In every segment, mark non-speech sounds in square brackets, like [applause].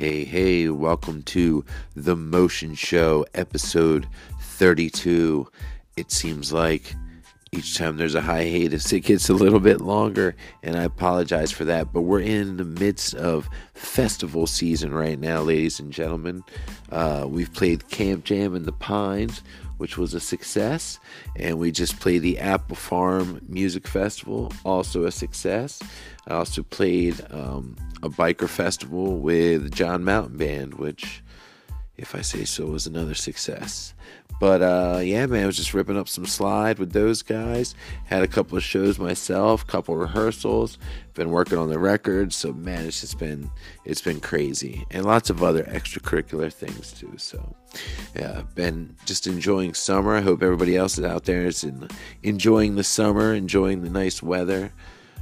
Hey, hey, welcome to The Motion Show, episode 32. It seems like each time there's a hiatus, it gets a little bit longer, and I apologize for that. But we're in the midst of festival season right now, ladies and gentlemen. Uh, we've played Camp Jam in the Pines, which was a success, and we just played the Apple Farm Music Festival, also a success. I also played um, a biker festival with John Mountain Band, which, if I say so, was another success. But uh, yeah, man, I was just ripping up some slide with those guys. Had a couple of shows myself, couple rehearsals. Been working on the record, so man, it's just been it's been crazy, and lots of other extracurricular things too. So yeah, been just enjoying summer. I hope everybody else is out there is in, enjoying the summer, enjoying the nice weather.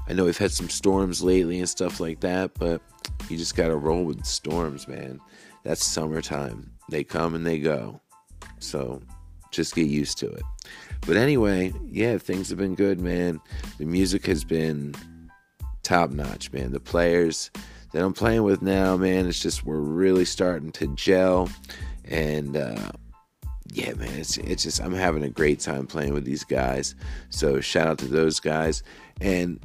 I know we've had some storms lately and stuff like that, but you just gotta roll with storms, man. That's summertime. They come and they go. So just get used to it. But anyway, yeah, things have been good, man. The music has been top notch, man. The players that I'm playing with now, man, it's just we're really starting to gel. And uh, yeah, man, it's it's just I'm having a great time playing with these guys. So shout out to those guys. And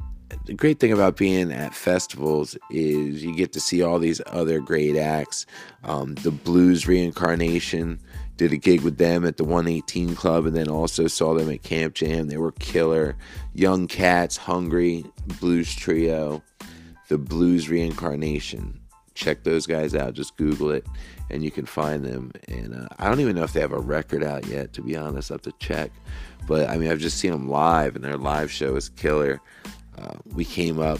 the great thing about being at festivals is you get to see all these other great acts. Um, the Blues Reincarnation did a gig with them at the 118 Club, and then also saw them at Camp Jam. They were killer. Young Cats, Hungry, Blues Trio, the Blues Reincarnation. Check those guys out. Just Google it, and you can find them. And uh, I don't even know if they have a record out yet. To be honest, I have to check. But I mean, I've just seen them live, and their live show is killer. Uh, we came up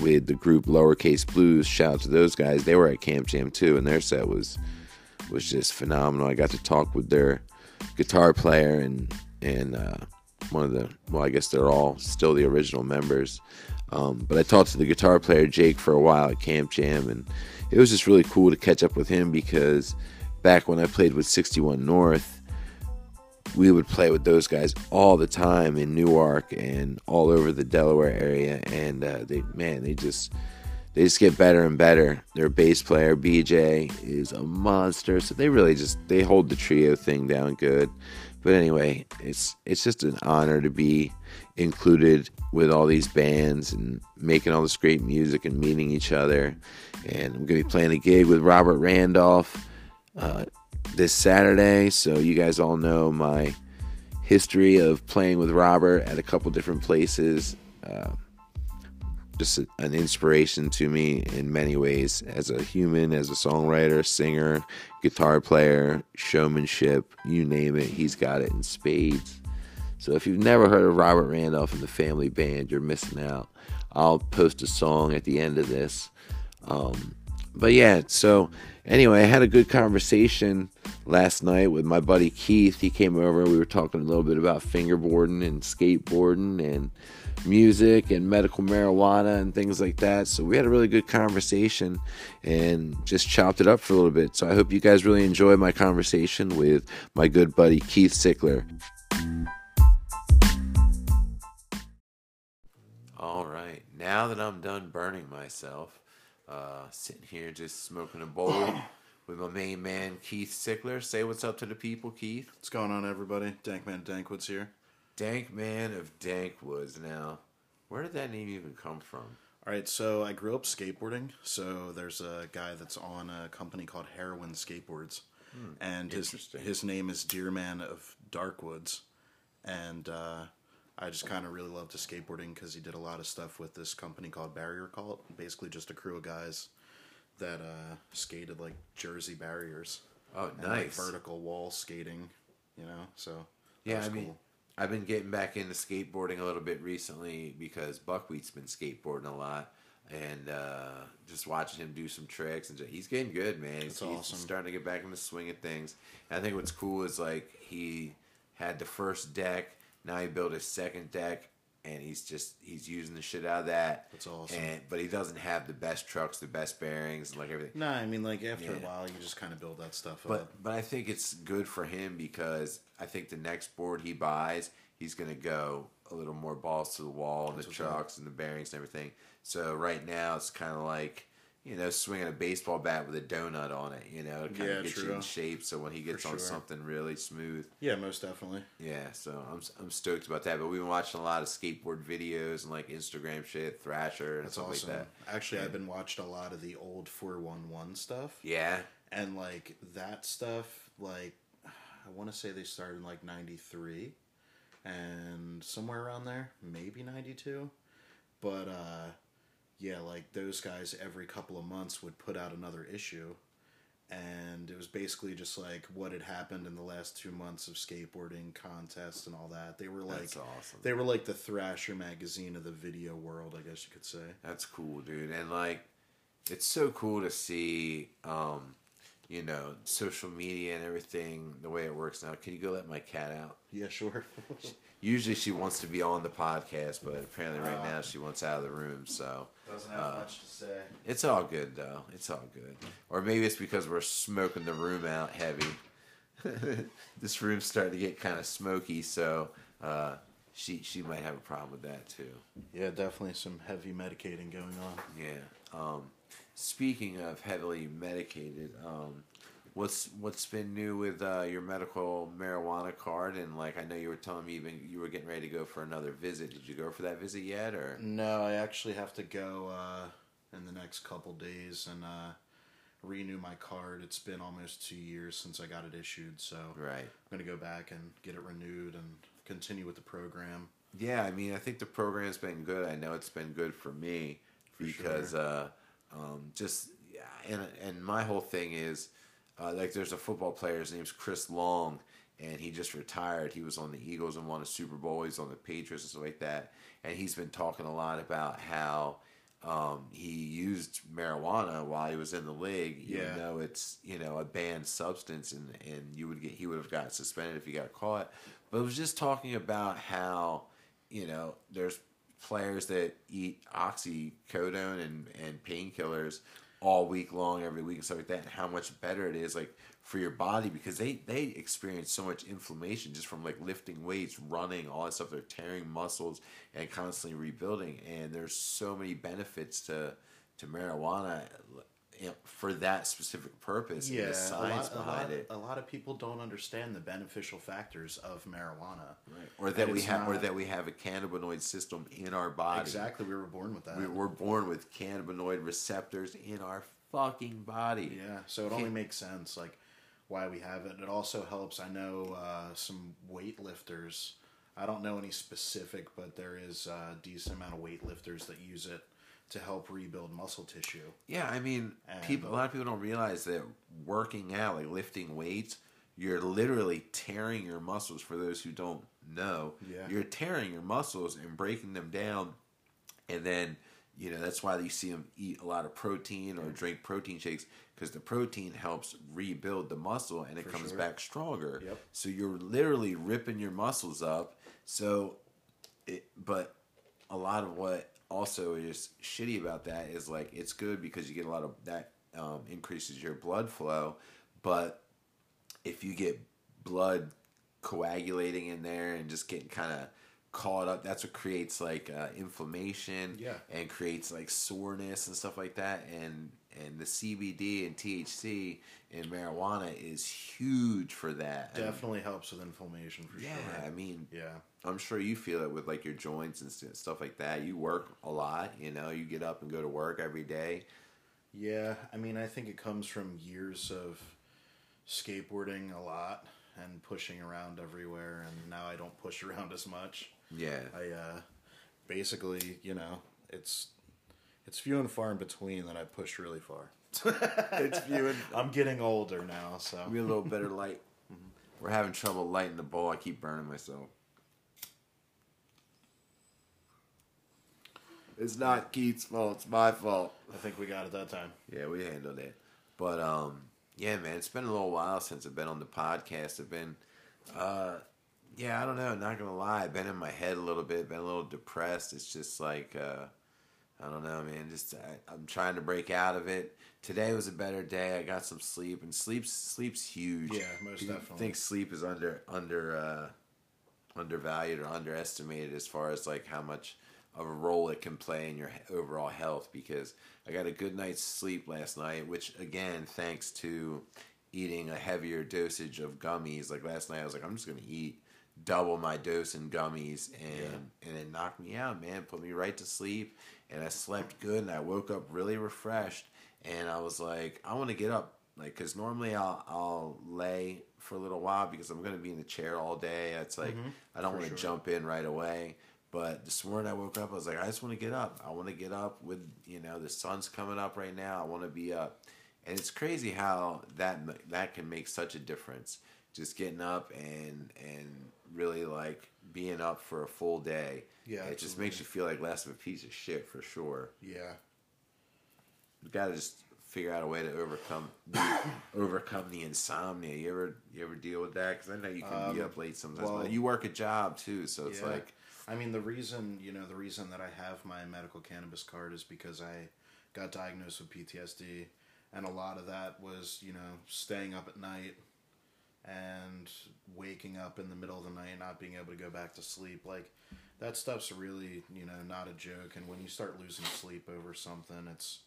with the group Lowercase Blues. Shout out to those guys. They were at Camp Jam too, and their set was was just phenomenal. I got to talk with their guitar player and and uh, one of the well, I guess they're all still the original members. Um, but I talked to the guitar player Jake for a while at Camp Jam, and it was just really cool to catch up with him because back when I played with 61 North, we would play with those guys all the time in Newark and all over the Delaware area, and uh, they man, they just they just get better and better. Their bass player BJ is a monster, so they really just they hold the trio thing down good. But anyway, it's it's just an honor to be included with all these bands and making all this great music and meeting each other. And I'm gonna be playing a gig with Robert Randolph uh, this Saturday, so you guys all know my history of playing with Robert at a couple different places. Uh, just a, an inspiration to me in many ways as a human, as a songwriter, singer, guitar player, showmanship, you name it, he's got it in spades. So if you've never heard of Robert Randolph and the Family Band, you're missing out. I'll post a song at the end of this. Um, but yeah, so anyway, I had a good conversation last night with my buddy Keith. He came over. We were talking a little bit about fingerboarding and skateboarding and music and medical marijuana and things like that. So we had a really good conversation and just chopped it up for a little bit. So I hope you guys really enjoy my conversation with my good buddy Keith Sickler. All right, now that I'm done burning myself, uh, sitting here just smoking a bowl [clears throat] with my main man Keith Sickler. Say what's up to the people, Keith. What's going on, everybody? Dankman Dankwoods here. Dank Man of Dank Woods. Now, where did that name even come from? All right, so I grew up skateboarding. So there's a guy that's on a company called Heroin Skateboards, hmm, and his his name is Dearman of Darkwoods, and uh, I just kind of really loved his skateboarding because he did a lot of stuff with this company called Barrier Kult. Basically, just a crew of guys that uh, skated like Jersey barriers. Oh, and, nice! Like, vertical wall skating, you know. So yeah, I mean, I've been getting back into skateboarding a little bit recently because Buckwheat's been skateboarding a lot and uh, just watching him do some tricks and just, he's getting good, man. He's, That's he's starting to get back in the swing of things. And I think what's cool is like he had the first deck, now he built his second deck, and he's just he's using the shit out of that. That's awesome. And but he doesn't have the best trucks, the best bearings, and like everything. No, I mean like after yeah. a while, you just kind of build that stuff but, up. But I think it's good for him because I think the next board he buys, he's gonna go a little more balls to the wall, and the trucks and the bearings and everything. So right now it's kind of like you know, swinging a baseball bat with a donut on it. You know, it kind Yeah, of gets you in shape. So when he gets For on something really smooth, Yeah, most definitely. yeah. So I'm I'm stoked about that. But we've been watching a lot of skateboard videos and like Instagram shit, Thrasher and That's stuff awesome. like that. Actually, I've been watching a lot of the old 411 stuff. Yeah, And like that stuff, like I want to say they started in like 93 and somewhere around there, maybe 92. But uh yeah, like those guys every couple of months would put out another issue. And it was basically just like what had happened in the last two months of skateboarding contests and all that. They were like That's awesome. They were like the Thrasher magazine of the video world, I guess you could say. That's cool, dude. And like, it's so cool to see, um, you know, social media and everything the way it works now. Can you go let my cat out? Yeah, sure. [laughs] Usually she wants to be on the podcast, but apparently right Ah. now she wants out of the room. So Doesn't have much to say. it's all good though. It's all good. Or maybe it's because we're smoking the room out heavy. [laughs] this room's starting to get kind of smoky, so uh, she she might have a problem with that too. Yeah, definitely some heavy medicating going on. Yeah. Um, speaking of heavily medicated, um, what's what's been new with uh, your medical marijuana card? And like, I know you were telling me even you were getting ready to go for another visit. Did you go for that visit yet, or? No, I actually have to go uh, in the next couple days and uh, renew my card. It's been almost two years since I got it issued, so Right. I'm gonna go back and get it renewed and continue with the program. Yeah, I mean, I think the program's been good. I know it's been good for me because uh, um, just yeah, and and my whole thing is uh, like there's a football player. His name's Chris Long, and he just retired. He was on the Eagles and won a Super Bowl. He's on the Patriots and stuff like that. And he's been talking a lot about how um, he used marijuana while he was in the league, even Yeah. though it's you know a banned substance, and and you would get he would have got suspended if he got caught. But it was just talking about how you know there's players that eat oxycodone and and painkillers all week long, every week, and stuff like that, and how much better it is like for your body because they they experience so much inflammation just from like lifting weights, running, all that stuff. They're tearing muscles and constantly rebuilding, and there's so many benefits to to marijuana. For that specific purpose, and Yeah, the science a lot, behind a lot, it, A lot of people don't understand the beneficial factors of marijuana. right? or that we have, or that we have a cannabinoid system in our body. Exactly, we were born with that. We were born with cannabinoid receptors in our fucking body. Yeah, so it only makes sense like why we have it. It also helps. I know uh, some weightlifters. I don't know any specific, but there is a decent amount of weightlifters that use it to help rebuild muscle tissue. Yeah, I mean, And- people. A lot of people don't realize that working out, like lifting weights, you're literally tearing your muscles. For those who don't know, Yeah. you're tearing your muscles and breaking them down, and then you know that's why you see them eat a lot of protein or mm. drink protein shakes because the protein helps rebuild the muscle and it For comes sure. back stronger. Yep. So you're literally ripping your muscles up. So, it, but a lot of what also is shitty about that is like it's good because you get a lot of that um, increases your blood flow, but if you get blood coagulating in there and just getting kind of caught up, that's what creates like uh, inflammation Yeah. and creates like soreness and stuff like that. And and the CBD and THC in marijuana is huge for that. I mean, Definitely helps with inflammation for yeah, sure. I mean, Yeah. I'm sure you feel it with like your joints and stuff like that. You work a lot, you know. You get up and go to work every day. Yeah, I mean, I think it comes from years of skateboarding a lot and pushing around everywhere, and now I don't push [laughs] around as much. Yeah, I uh, basically, you know, it's it's few and far in between that I push really far. [laughs] it's few and I'm getting older now, so be a little better [laughs] light. We're having trouble lighting the bowl. I keep burning myself. It's not Keith's fault. It's my fault. I think we got it that time. Yeah, we handled it. But um, yeah, man, it's been a little while since I've been on the podcast. I've been, uh, yeah, I don't know. Not gonna lie, I've been in my head a little bit. Been a little depressed. It's just like, uh, I don't know, man. Just I, I'm trying to break out of it. Today was a better day. I got some sleep, and sleep's sleep's huge. Yeah, most People definitely. think sleep is under under uh, undervalued or underestimated as far as like how much of a role it can play in your overall health because I got a good night's sleep last night, which again, thanks to eating a heavier dosage of gummies. Like last night, I was like, I'm just gonna eat double my dose in gummies, and yeah. and it knocked me out, man. Put me right to sleep, and I slept good, and I woke up really refreshed. And I was like, I want to get up, like, cause normally I'll I'll lay for a little while because I'm gonna be in the chair all day. It's like mm-hmm. I don't want to sure. jump in right away. But this morning I woke up, I was like, I just want to get up. I want to get up with you know the sun's coming up right now. I want to be up, and it's crazy how that that can make such a difference. Just getting up and and really like being up for a full day. Yeah, it just makes you feel like less of a piece of shit for sure. Yeah, you got to just figure out a way to overcome [coughs] overcome the insomnia. You ever you ever deal with that? Because I know you can um, be up late sometimes. Well, you work a job too, so it's yeah. like. I mean, the reason you know the reason that I have my medical cannabis card is because I got diagnosed with PTSD, and a lot of that was you know staying up at night and waking up in the middle of the night, not being able to go back to sleep. Like that stuff's really you know not a joke. And when you start losing sleep over something, it's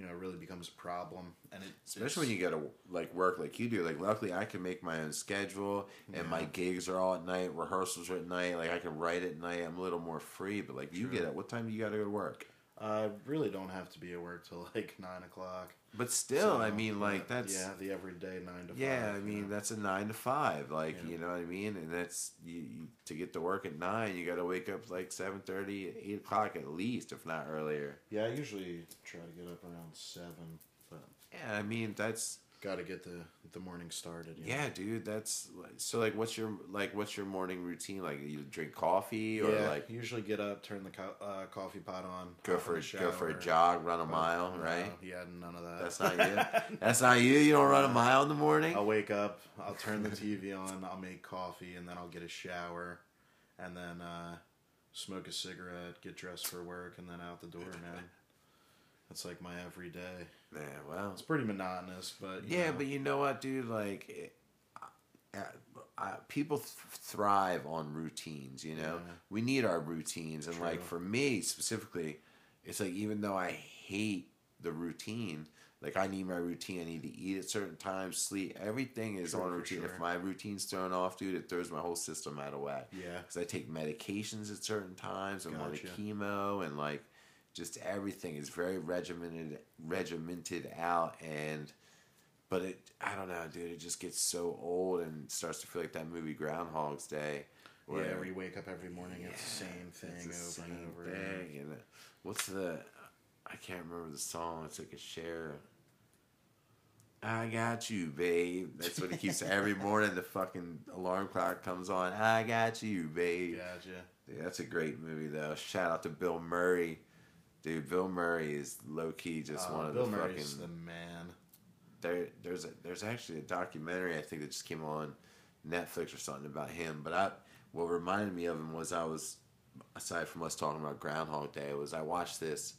you know, it really becomes a problem. And it, especially when you get to like work like you do. Like, luckily, I can make my own schedule, and yeah. my gigs are all at night. Rehearsals are at night. Like, I can write at night. I'm a little more free. But like, you get it. What time do you got to go to work? I really don't have to be at work till like nine o'clock. But still, so, I mean, like yeah, that's yeah, the everyday nine to yeah. Five, I mean, know? that's a nine to five. Like yeah. you know what I mean, and that's you, you to get to work at nine. You got to wake up like 7.30, 8 o'clock at least, if not earlier. Yeah, I usually try to get up around seven. But yeah, I mean that's got to get the the morning started. Yeah, know? dude. That's so. Like, what's your like? What's your morning routine? Like, you drink coffee or yeah, like? Usually get up, turn the co- uh, coffee pot on, go for a shower, go for a jog, run a mile, right? yeah, none of that. That's not you. [laughs] That's not you. You don't run a mile in the morning. I'll wake up. I'll turn the TV on. I'll make coffee, and then I'll get a shower, and then uh, smoke a cigarette, get dressed for work, and then out the door, man. That's like my everyday. Yeah, well, it's pretty monotonous, but yeah, know. but you know what, dude? Like, eh, it, I, I, people th- thrive on routines. You know, yeah. we need our routines, and True. like for me specifically, it's like even though I hate the routine, like I need my routine. I need to eat at certain times, sleep. Everything is True, on routine. Sure. If my routine's thrown off, dude, it throws my whole system out of whack. Yeah, because I take medications at certain times. I'm gotcha. on a chemo, and like just everything is very regimented regimented out and but it I don't know, dude, it just gets so old and starts to feel like that movie Groundhog's Day. Where, yeah, wake up every morning, yeah, it's the same thing the over same and over thing. And what's the I can't remember the song. It's like a Cher. I got you, babe. That's what he keeps [laughs] every morning. The fucking alarm clock comes on. I got you, babe. Gotcha. Dude, that's a great movie, though. Shout out to Bill Murray Dude, Bill Murray is low key just uh, one of Bill the Murray's fucking. the man. There, there's a, there's actually a documentary I think that just came on Netflix or something about him. But I, what reminded me of him was I was, aside from us talking about Groundhog Day, was I watched this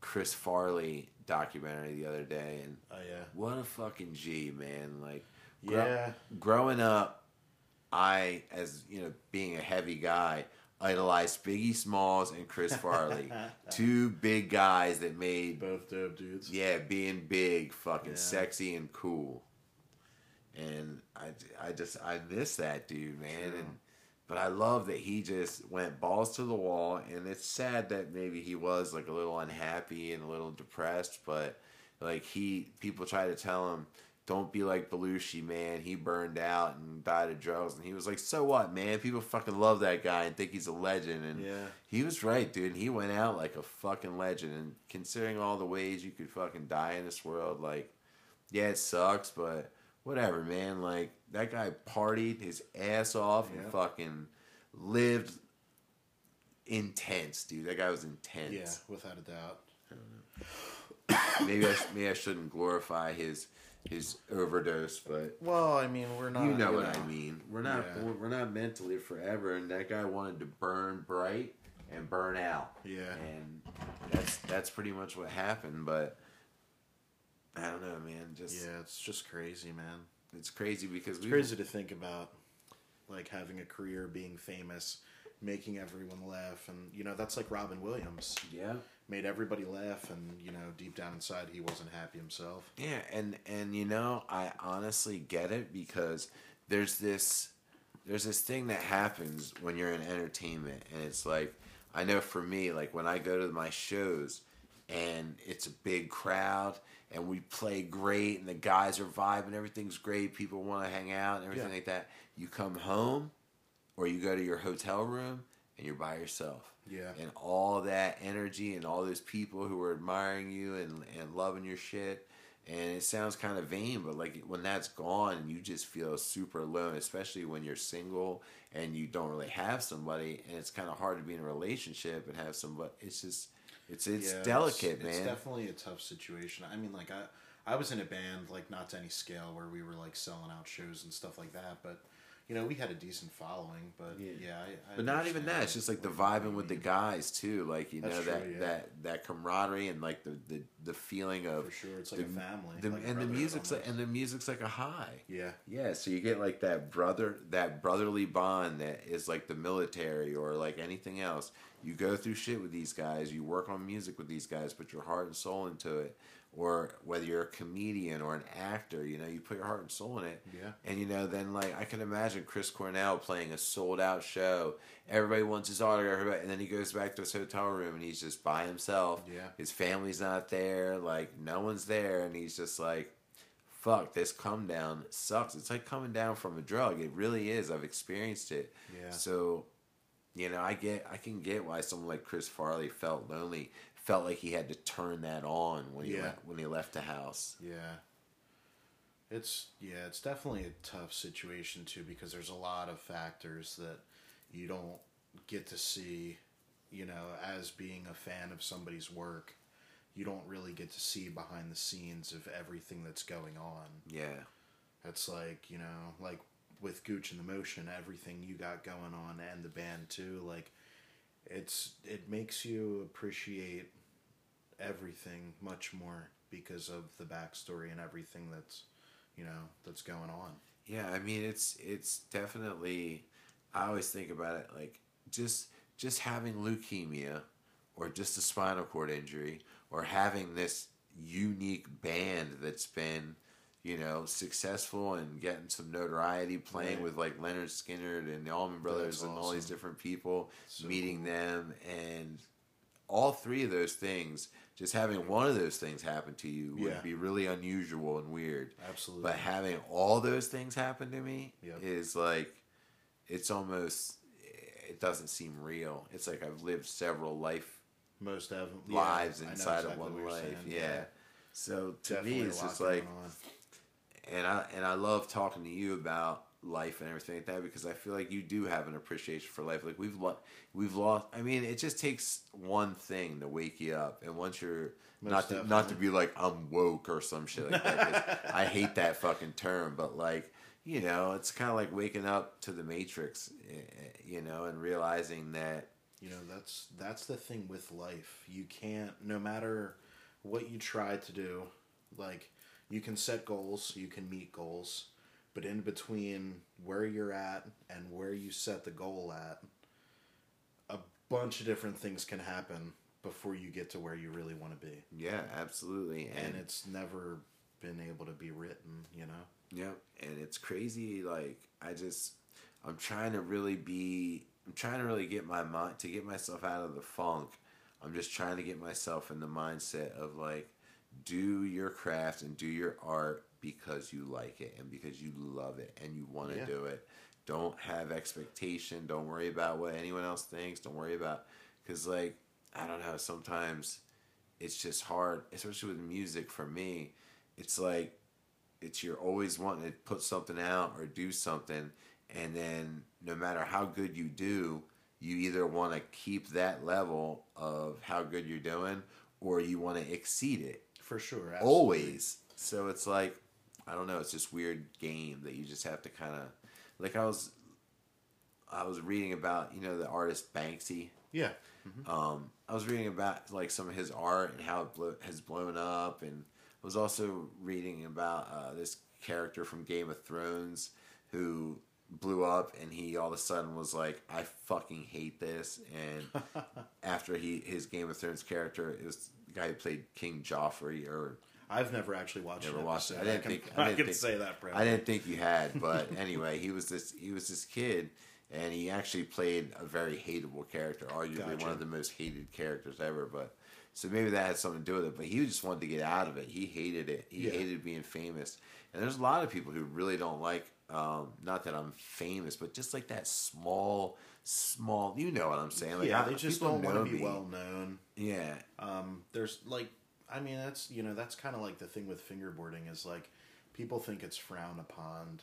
Chris Farley documentary the other day, and oh yeah, what a fucking G man! Like, yeah, growing up, I as you know being a heavy guy idolized Biggie Smalls and Chris [laughs] Farley, two big guys that made both dope dudes. Yeah, being big, fucking yeah. sexy and cool. And I, I just I miss that dude, man. True. And but I love that he just went balls to the wall. And it's sad that maybe he was like a little unhappy and a little depressed, but like he people try to tell him don't be like Belushi, man. He burned out and died of drugs. And he was like, so what, man? People fucking love that guy and think he's a legend. And yeah. he was right, dude. He went out like a fucking legend. And considering all the ways you could fucking die in this world, like, yeah, it sucks, but whatever, man. Like, that guy partied his ass off yeah. and fucking lived intense, dude. That guy was intense. Yeah, without a doubt. [coughs] maybe I maybe I shouldn't glorify his his overdose, but well, I mean, we're not. You know what I mean. We're not. Yeah. We're not meant to live forever, and that guy wanted to burn bright and burn out. Yeah, and that's that's pretty much what happened. But I don't know, man. Just yeah, it's just crazy, man. It's crazy because it's crazy to think about, like having a career, being famous, making everyone laugh, and you know that's like Robin Williams. Yeah. Made everybody laugh, and you know deep down inside he wasn't happy himself. Yeah, and and you know, I honestly get it because there's this there's this thing that happens when you're in entertainment and it's like I know for me like when I go to my shows and it's a big crowd and we play great and the guys are vibing everything's great people want to hang out and everything Yeah. like that you come home or you go to your hotel room and you're by yourself Yeah. and all that energy and all those people who are admiring you and, and loving your shit and it sounds kind of vain but like when that's gone you just feel super alone especially when you're single and you don't really have somebody and it's kind of hard to be in a relationship and have somebody it's just it's it's Yeah, delicate it's, man It's definitely a tough situation. I mean, like I, I was in a band, like not to any scale, where we were like selling out shows and stuff like that. But you know, we had a decent following. But Yeah. yeah, I, I but not even that. It's just like the vibing with the guys too. Like you That's know true, that yeah. that that camaraderie and like the the, the feeling of For sure, it's like a family, the- like and the music's like, and the music's like a high. Yeah, Yeah, so you get like that brother, that brotherly bond that is like the military or like anything else. You go through shit with these guys, you work on music with these guys, put your heart and soul into it. Or whether you're a comedian or an actor, you know, you put your heart and soul in it. Yeah. And you know, then like I can imagine Chris Cornell playing a sold out show. Everybody wants his autograph, everybody- and then he goes back to his hotel room and he's just by himself. Yeah. His family's not there, like no one's there, and he's just like, fuck, this come down sucks. It's like coming down from a drug. It really is. I've experienced it. Yeah. So, you know, I get, I can get why someone like Chris Farley felt lonely, felt like he had to turn that on when he Yeah. left, when he left the house. yeah. It's yeah, it's definitely a tough situation too because there's a lot of factors that you don't get to see, you know, as being a fan of somebody's work. You don't really get to see behind the scenes of everything that's going on. Yeah. It's like, you know, like with Gooch and the Motion, everything you got going on and the band too, like it's it makes you appreciate everything much more because of the backstory and everything that's you know, that's going on. Yeah, I mean it's it's definitely I always think about it like just just having leukemia or just a spinal cord injury or having this unique band that's been you know successful and getting some notoriety playing Right. with like Lynyrd Skynyrd and the Allman Brothers That's and all these different people So meeting cool. them and all three of those things just having one of those things happen to you Yeah. would be really unusual and weird Absolutely. but having all those things happen to me Yep. is like, it's almost, it doesn't seem real. It's like I've lived several life most of lives yeah, inside exactly of one life. saying, Yeah. So to Definitely me, it's just like, on. And I and I love talking to you about life and everything like that because I feel like you do have an appreciation for life. Like we've lo- we've lost. I mean, it just takes one thing to wake you up, and once you're Most not to, not to be like I'm woke or some shit like that. I [laughs] hate that fucking term, but like you know, it's kind of like waking up to the Matrix, eh, eh, you know, and realizing that You know, that's that's the thing with life. You can't no matter what you try to do, like you can set goals, you can meet goals, but in between where you're at and where you set the goal at, a bunch of different things can happen before you get to where you really want to be. yeah, absolutely, And it's never been able to be written, you know. Yep, and it's crazy. Like I just, I'm trying to really be. I'm trying to really get my mind to get myself out of the funk. I'm just trying to get myself in the mindset of like, do your craft and do your art because you like it and because you love it and you want to Yeah. do it. Don't have expectation. Don't worry about what anyone else thinks. Don't worry about because like I don't know. Sometimes it's just hard, especially with music. For me, it's like it's you're always wanting to put something out or do something and then no matter how good you do you either want to keep that level of how good you're doing or you want to exceed it For sure. absolutely. always so it's like i don't know it's this weird game that you just have to kind of like i was i was reading about you know the artist banksy Yeah. um, I was reading about like some of his art and how it has blown up, and I was also reading about uh, this character from Game of Thrones who blew up and he all of a sudden was like i fucking hate this and [laughs] after he his game of thrones character is the guy who played king joffrey or I've never actually watched. never watched it i didn't can, think i, didn't can think, say that. Bro. i didn't think you had but [laughs] anyway he was this he was this kid and he actually played a very hateable character arguably Gotcha. one of the most hated characters ever but so maybe that had something to do with it but he just wanted to get out of it he hated it he Yeah. hated being famous and there's a lot of people who really don't like um, not that i'm famous but just like that small small you know what i'm saying like yeah, I- they just don't want to be me. well known. yeah Um, there's like, I mean, that's you know, that's kind of like the thing with fingerboarding is like, people think it's frowned upon,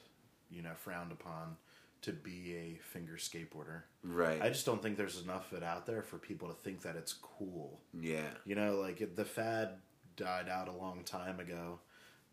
you know, frowned upon to be a finger skateboarder. right I just don't think there's enough of it out there for people to think that it's cool. yeah You know, like the fad died out a long time ago,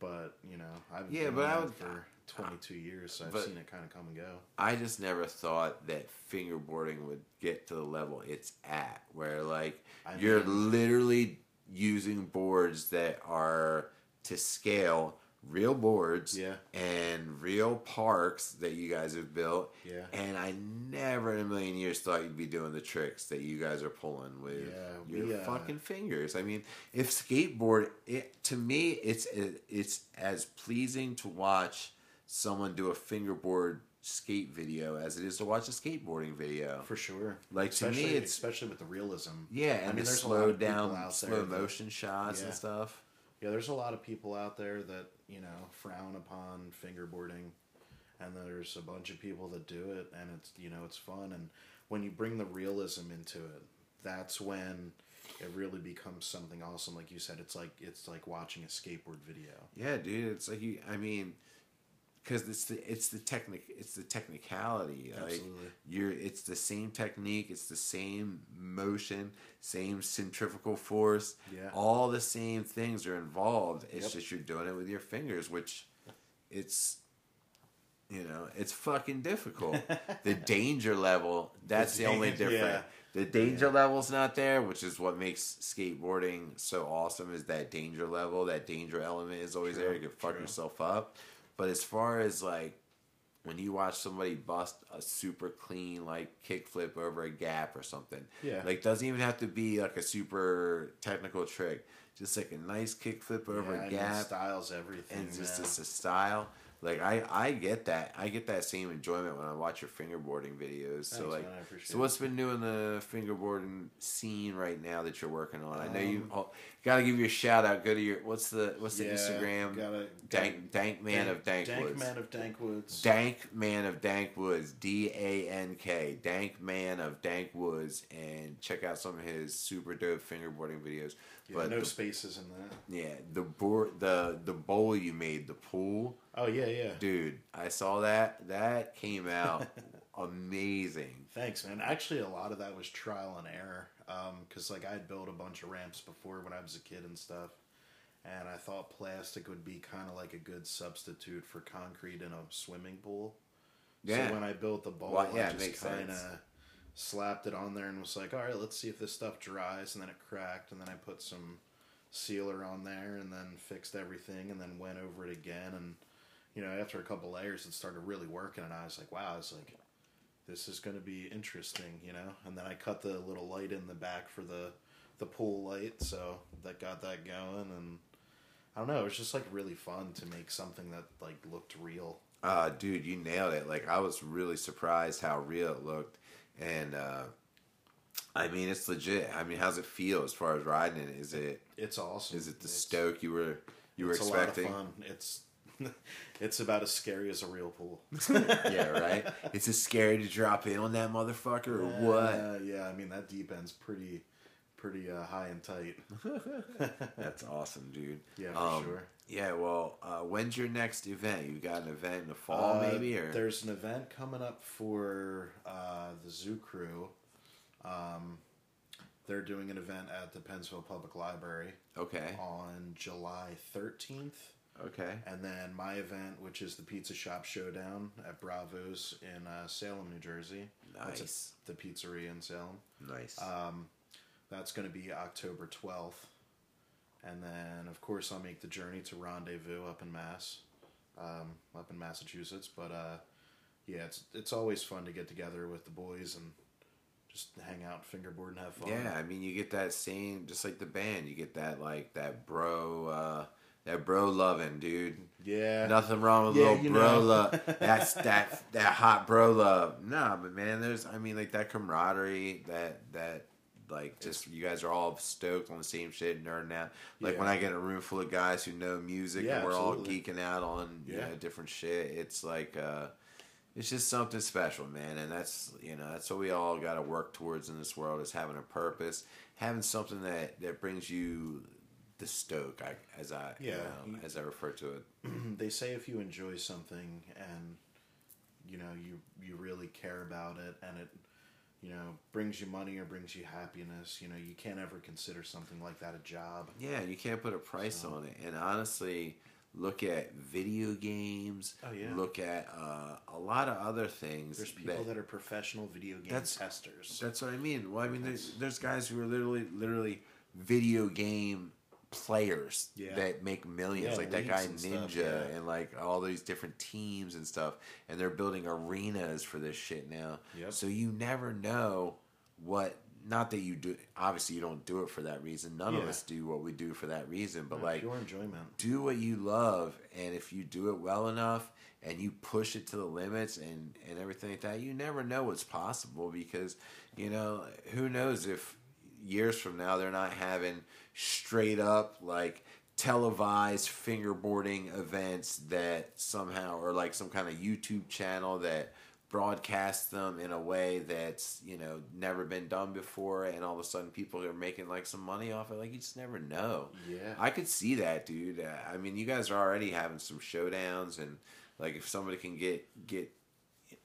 but you know, I've Yeah, been but I would- for 22 years, so I've seen it kind of come and go. I just never thought that fingerboarding would get to the level it's at, where like I you're mean- literally using boards that are to scale, real boards, Yeah. and real parks that you guys have built. Yeah. And I never in a million years thought you'd be doing the tricks that you guys are pulling with Yeah, your we, uh, fucking fingers. I mean, if skateboard, it to me, it's it's as pleasing to watch someone do a fingerboard skate video as it is to watch a skateboarding video. For sure. Like, to me, especially, it's- especially with the realism. Yeah, I and mean, the there's slowed down, slow motion shots Yeah. and stuff. Yeah, there's a lot of people out there that you know frown upon fingerboarding, and there's a bunch of people that do it, and it's you know it's fun. And when you bring the realism into it, that's when it really becomes something awesome. Like you said, it's like it's like watching a skateboard video. Yeah, dude, it's like you. I mean, because it's the it's the technic it's the technicality. Like Absolutely. you're, it's the same technique, it's the same motion, same centrifugal force. Yeah. all the same things are involved. It's Yep. just you're doing it with your fingers, which it's. You know, it's fucking difficult. [laughs] the danger level, that's the, The only difference. yeah. The danger level's not there, which is what makes skateboarding so awesome. Is that danger level? That danger element is always True, there. You can fuck true. yourself up. But as far as like when you watch somebody bust a super clean like kickflip over a gap or something, Yeah. like doesn't even have to be like a super technical trick. Just like a nice kickflip over Yeah, a gap styles everything. and it's just man. it's a style. Like I, I get that. I get that same enjoyment when I watch your fingerboarding videos. so Thanks, like, man, so what's been doing the fingerboarding scene right now that you're working on? I know you Um, oh, got to give you a shout out. Go to your what's the what's the Yeah, Instagram? gotta- dank dank man of dank, Dank woods. man of dank woods. Dank Man of Dank Woods, D A N K, Dank Man of Dank Woods, and check out some of his super dope fingerboarding videos. Yeah, but no the, spaces in that. yeah, the board, the the bowl you made, the pool, Oh yeah, yeah. dude, I saw that. That came out [laughs] amazing. Thanks, man. Actually, a lot of that was trial and error. Um, because, like, I had built a bunch of ramps before when I was a kid and stuff. And I thought plastic would be kind of like a good substitute for concrete in a swimming pool. Yeah. So when I built the bowl, Well, yeah, I just kind of slapped it on there and was like, all right, let's see if this stuff dries. And then it cracked. And then I put some sealer on there and then fixed everything and then went over it again. And, you know, after a couple layers, it started really working. And I was like, wow, I was like, this is going to be interesting, you know. And then I cut the little light in the back for the the pool light, so that got that going. And I don't know, it was just like really fun to make something that like looked real. Uh, dude, you nailed it. Like I was really surprised how real it looked, and uh, I mean it's legit. I mean, how's it feel as far as riding it? Is it It's awesome. is it the It's- stoke you were you were it's expecting? A lot of fun. It's [laughs] it's about as scary as a real pool. [laughs] yeah, right. It's as scary to drop in on that motherfucker or what? Uh, yeah, I mean that deep end's pretty pretty uh, high and tight. [laughs] That's awesome, dude. Yeah, for Um, sure. Yeah, well, uh, when's your next event? You got an event in the fall, Uh, maybe, or there's an event coming up for uh, the Zoo Crew. Um, they're doing an event at the Pennsville Public Library okay, on July 13th. Okay, And then my event, which is the Pizza Shop Showdown at Bravo's in uh, Salem, New Jersey. That's Nice. the pizzeria in Salem. nice. Um, that's going to be October 12th. And then, of course, I'll make the journey to Rendezvous up in Mass, um, up in Massachusetts. But uh, yeah, it's it's always fun to get together with the boys and just hang out, fingerboard, and have fun. Yeah, I mean, you get that same, just like the band, you get that like that bro, uh, that bro loving, dude. Yeah. Nothing wrong with Yeah, little bro know. love. [laughs] That's that that hot bro love. Nah, but man, there's, I mean, like that camaraderie, that that like just you guys are all stoked on the same shit, nerding out. Like Yeah. when I get in a room full of guys who know music Yeah, and we're absolutely. all geeking out on you know different shit. It's like. uh it's just something special, man, and that's you know that's what we all got to work towards in this world is having a purpose, having something that that brings you the stoke, I, as I Yeah. you as I refer to it. [clears throat] they say if you enjoy something and you know you you really care about it and it you know brings you money or brings you happiness, you know you can't ever consider something like that a job. Yeah, you can't put a price on it, and honestly, look at video games. Oh, yeah. Look at uh, a lot of other things. There's people that, are professional video game That's- testers. That's what I mean. Well, I mean, there's, there's guys who are literally, literally video game players Yeah. that make millions, Yeah, like that guy and Ninja, stuff, yeah. and like all these different teams and stuff, and they're building arenas for this shit now. Yep. So you never know what. Not that you do. Obviously, you don't do it for that reason. None of us do what we do for that reason. But like, pure enjoyment. do what you love and if you do it well enough and you push it to the limits and and everything like that you never know what's possible because you know who knows if years from now they're not having straight up like televised fingerboarding events that somehow or like some kind of YouTube channel that broadcasts them in a way that's you know never been done before and all of a sudden people are making like some money off it like you just never know Yeah. I could see that, dude. I mean, you guys are already having some showdowns, and like if somebody can get get,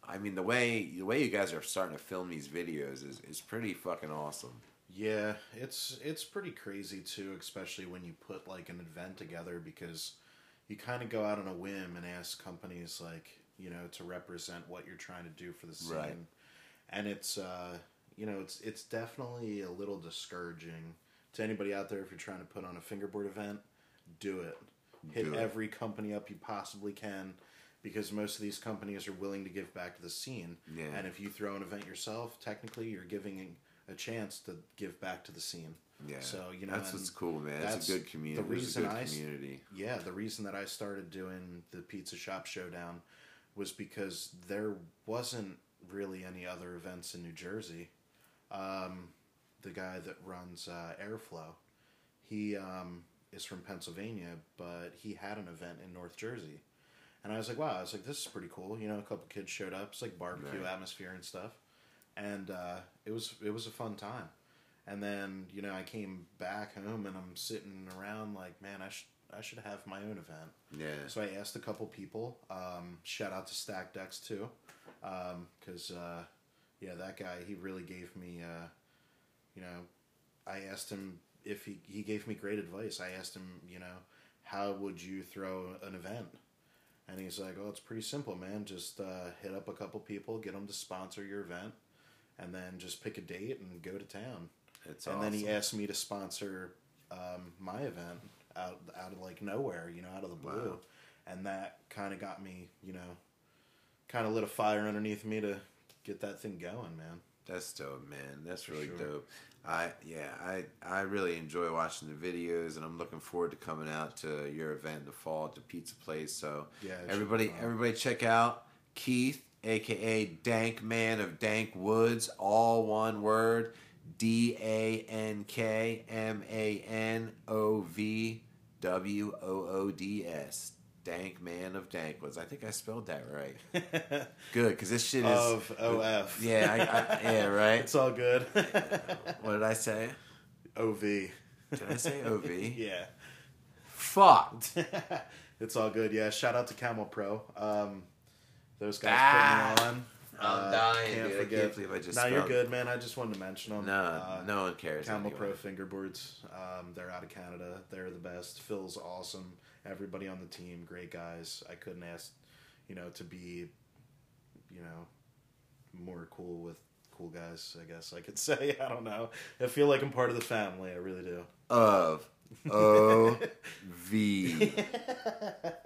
I mean, the way the way you guys are starting to film these videos is is pretty fucking awesome. Yeah, it's it's pretty crazy too, especially when you put like an event together because you kind of go out on a whim and ask companies like you know to represent what you're trying to do for the scene, Right. and it's uh, you know it's it's definitely a little discouraging to anybody out there if you're trying to put on a fingerboard event. Do it. Hit Do it. every company up you possibly can. Because most of these companies are willing to give back to the scene, Yeah. and if you throw an event yourself, technically you're giving a chance to give back to the scene. Yeah. So you know that's what's cool, man. It's that's a good community. The reason a good I community. yeah, the reason that I started doing the pizza shop showdown was because there wasn't really any other events in New Jersey. Um, the guy that runs uh, Airflow, he um, is from Pennsylvania, but he had an event in North Jersey. And I was like, wow, I was like, this is pretty cool. You know, a couple kids showed up. It's like barbecue Right. atmosphere and stuff. And uh, it was it was a fun time. And then, you know, I came back home and I'm sitting around like, man, I should I should have my own event. Yeah. So I asked a couple people. Um, shout out to Stack Decks too, because uh, yeah, that guy he really gave me. Uh, you know, I asked him if he he gave me great advice. I asked him, you know, how would you throw an event? And he's like, "Oh, it's pretty simple, man. Just uh, hit up a couple people, get them to sponsor your event, and then just pick a date and go to town." It's and then he asked me to sponsor um, my event out out of like nowhere, you know, out of the blue, Wow. and that kind of got me, you know, kind of lit a fire underneath me to get that thing going, man. That's dope, man. That's really sure. dope. I yeah, I I really enjoy watching the videos, and I'm looking forward to coming out to your event in the fall at the Pizza Place. So Yeah, everybody, everybody, check out Keith, aka Dank Man of Dank Woods, all one word. D A N K M A N O V W O O D S. Dank Man of Dank Woods. I think I spelled that right. [laughs] Good, because this shit is of OF. yeah, I, I, yeah, right. it's all good. [laughs] What did I say? OV. Did I say OV? [laughs] yeah. Fucked. it's all good. Yeah. Shout out to Camel Pro. Um, those guys Ah, put me on. I'm Uh, dying, Can't dude. I forget. can't believe I just Now you're good, man. I just wanted to mention them. No, Uh, no one cares. Camel anyway. Pro fingerboards. Um, they're out of Canada. They're the best. Phil's awesome. Everybody on the team, great guys. I couldn't ask, you know, to be, you know, more cool with cool guys. I guess I could [laughs] say. I don't know. I feel like I'm part of the family. I really do. Of [laughs] O V.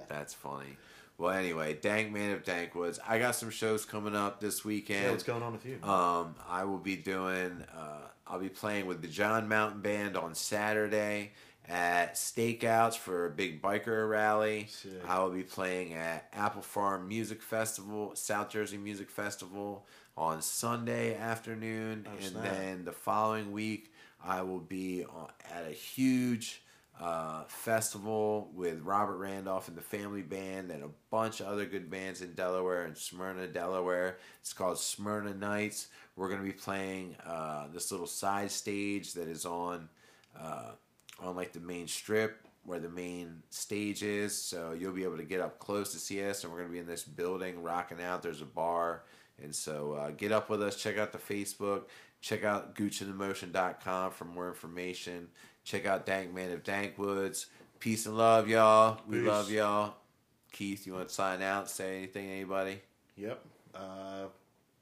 That's funny. Well, anyway, Dank Man of Dankwoods. I got some shows coming up this weekend. Yeah, what's going on with you? Um, I will be doing. Uh, I'll be playing with the John Mountain Band on Saturday at Stakeouts for a big biker rally. Sick. I will be playing at Apple Farm Music Festival, South Jersey Music Festival on Sunday afternoon, Oh, and snap. then the following week I will be on, at a huge uh, festival with Robert Randolph and the Family Band and a bunch of other good bands in Delaware and Smyrna, Delaware. It's called Smyrna Nights. We're going to be playing uh, this little side stage that is on uh, on like the main strip where the main stage is. So you'll be able to get up close to see us, and we're going to be in this building rocking out. There's a bar. And so uh, get up with us. Check out the Facebook. Check out GucciTheMotion.com for more information. Check out Dank Man of Dankwoods. Peace and love, y'all. We Peace. love y'all. Keith, you want to sign out? Say anything, anybody? Yep. Uh,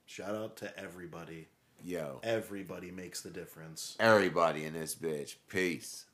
shout out to everybody. Yo, Everybody makes the difference. everybody in this bitch. Peace.